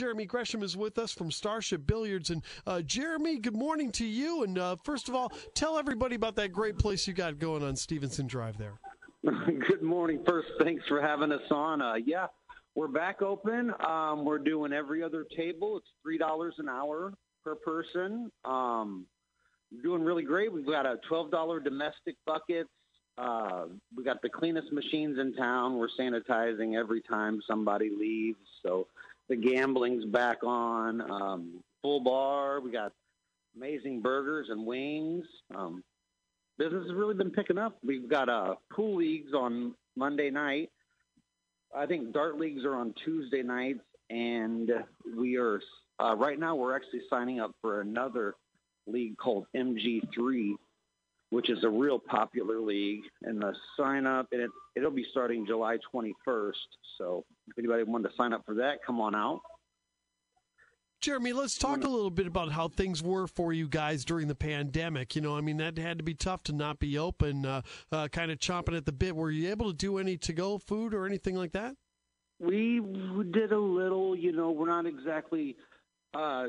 Jeremy Gresham is with us from Starship Billiards. And uh, Jeremy, good morning to you. And uh, first of all, tell everybody about that great place you got going on Stevenson Drive there. good morning. First, thanks for having us on. Uh, yeah, we're back open. Um, we're doing every other table. It's three dollars an hour per person. Um, doing really great. We've got a twelve dollar domestic buckets. Uh, we got the cleanest machines in town. We're sanitizing every time somebody leaves. So the gambling's back on. Um, full bar. We got amazing burgers and wings. Um, business has really been picking up. We've got uh, pool leagues on Monday night. I think dart leagues are on Tuesday nights, and we are uh, right now. We're actually signing up for another league called MG3 which is a real popular league. And the sign up, and it, it'll be starting July 21st. So if anybody wanted to sign up for that, come on out. Jeremy, let's talk a little bit about how things were for you guys during the pandemic. You know, I mean, that had to be tough to not be open, uh, uh, kind of chomping at the bit. Were you able to do any to go food or anything like that? We did a little, you know, we're not exactly uh,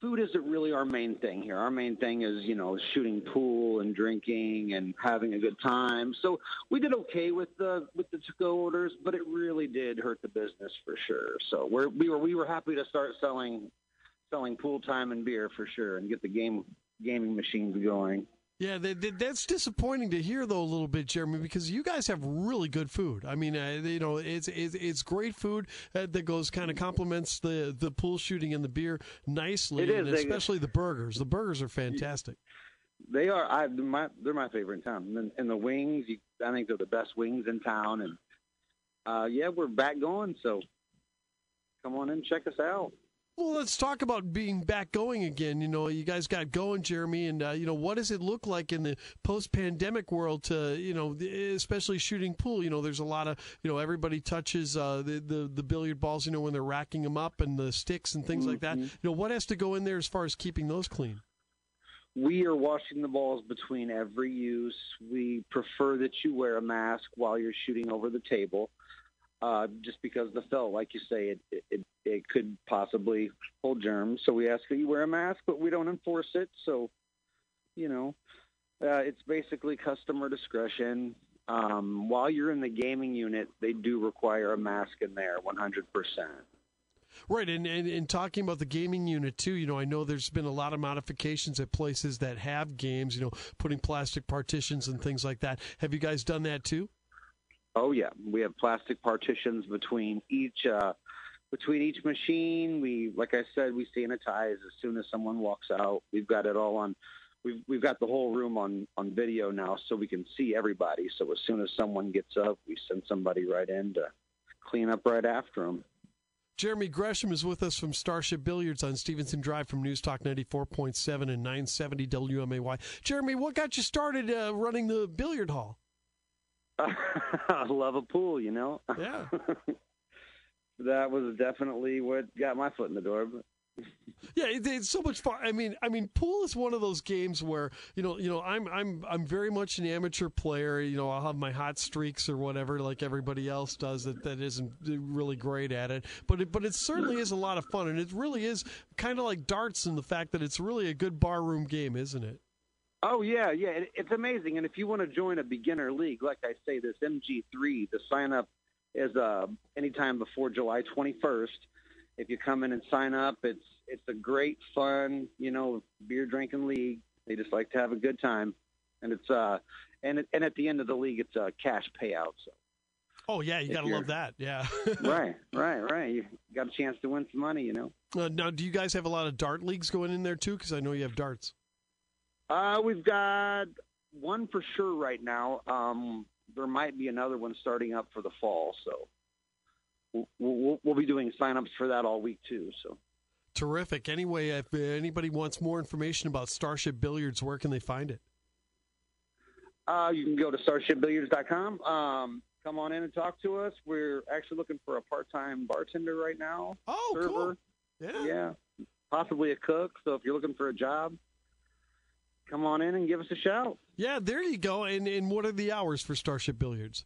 food isn't really our main thing here. Our main thing is, you know, shooting pool and drinking and having a good time. So we did okay with the with the to-go orders, but it really did hurt the business for sure. So we're, we were we were happy to start selling selling pool time and beer for sure, and get the game gaming machines going. Yeah, they, they, that's disappointing to hear though a little bit, Jeremy, because you guys have really good food. I mean, uh, you know, it's it's, it's great food uh, that goes kind of complements the the pool shooting and the beer nicely, It is. and They- especially the burgers. The burgers are fantastic. They are I they're my they're my favorite in town. And, then- and the wings, you, I think they're the best wings in town. And uh, yeah, we're back going. So come on in, check us out. Well, let's talk about being back going again. You know, you guys got going, Jeremy, and uh, you know what does it look like in the post-pandemic world to you know, especially shooting pool. You know, there's a lot of you know everybody touches uh, the, the the billiard balls. You know, when they're racking them up and the sticks and things like that. You know, what has to go in there as far as keeping those clean? We are washing the balls between every use. We prefer that you wear a mask while you're shooting over the table, uh, just because the felt, like you say, it, it, it, it could possibly hold germs. So we ask that you wear a mask, but we don't enforce it. So, you know, uh, it's basically customer discretion. Um, while you're in the gaming unit, they do require a mask in there, 100%. Right, and, and and talking about the gaming unit too, you know, I know there's been a lot of modifications at places that have games, you know, putting plastic partitions and things like that. Have you guys done that too? Oh yeah, we have plastic partitions between each uh, between each machine. We, like I said, we sanitize as soon as someone walks out. We've got it all on. We've we've got the whole room on on video now, so we can see everybody. So as soon as someone gets up, we send somebody right in to clean up right after them. Jeremy Gresham is with us from Starship Billiards on Stevenson Drive from News Talk 94.7 and 970 WMAY. Jeremy, what got you started uh, running the billiard hall? I love a pool, you know. Yeah. that was definitely what got my foot in the door. But Yeah, it, it's so much fun. I mean, I mean, pool is one of those games where you know, you know, I'm I'm I'm very much an amateur player. You know, I'll have my hot streaks or whatever, like everybody else does. That that isn't really great at it, but it, but it certainly is a lot of fun, and it really is kind of like darts in the fact that it's really a good barroom game, isn't it? Oh yeah, yeah, it, it's amazing. And if you want to join a beginner league, like I say, this MG3, the sign up is uh, anytime before July 21st. If you come in and sign up, it's it's a great fun, you know, beer drinking league. They just like to have a good time, and it's uh, and it, and at the end of the league, it's a cash payout. So Oh yeah, you If gotta love that. Yeah. right, right, right. You got a chance to win some money, you know. Uh, now, do you guys have a lot of dart leagues going in there too? Because I know you have darts. Uh, we've got one for sure right now. Um, there might be another one starting up for the fall, so we'll, we'll, we'll be doing sign-ups for that all week too. So Terrific. Anyway, if anybody wants more information about Starship Billiards, where can they find it? uh, you can go to starshipbilliards.com. Um, come on in and talk to us. We're actually looking for a part-time bartender right now. Oh, server. cool. Yeah. Yeah, possibly a cook. So if you're looking for a job, come on in and give us a shout. Yeah, there you go. And and what are the hours for Starship Billiards?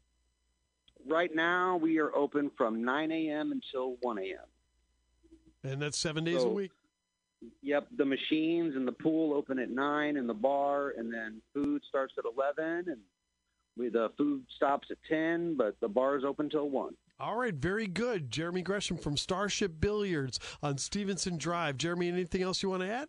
Right now, we are open from 9 a.m. until 1 a.m. And that's seven days So- a week. Yep, the machines and the pool open at nine, and the bar, and then food starts at eleven, and we the food stops at ten, but the bar is open till one. All right, very good. Jeremy Gresham from Starship Billiards on Stevenson Drive. Jeremy, anything else you want to add?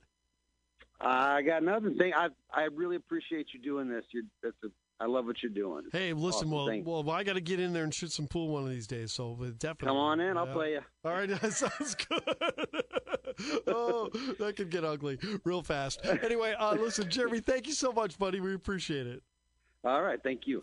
I got another thing. I I really appreciate you doing this. You're that's a, I love what you're doing. Hey, listen, Awesome, well, thanks. well, I got to get in there and shoot some pool one of these days. So definitely Come on in, I'll Yeah. play you. All right, that sounds good. oh, that could get ugly real fast. Anyway, uh, listen, Jeremy, thank you so much, buddy. We appreciate it. All right, thank you.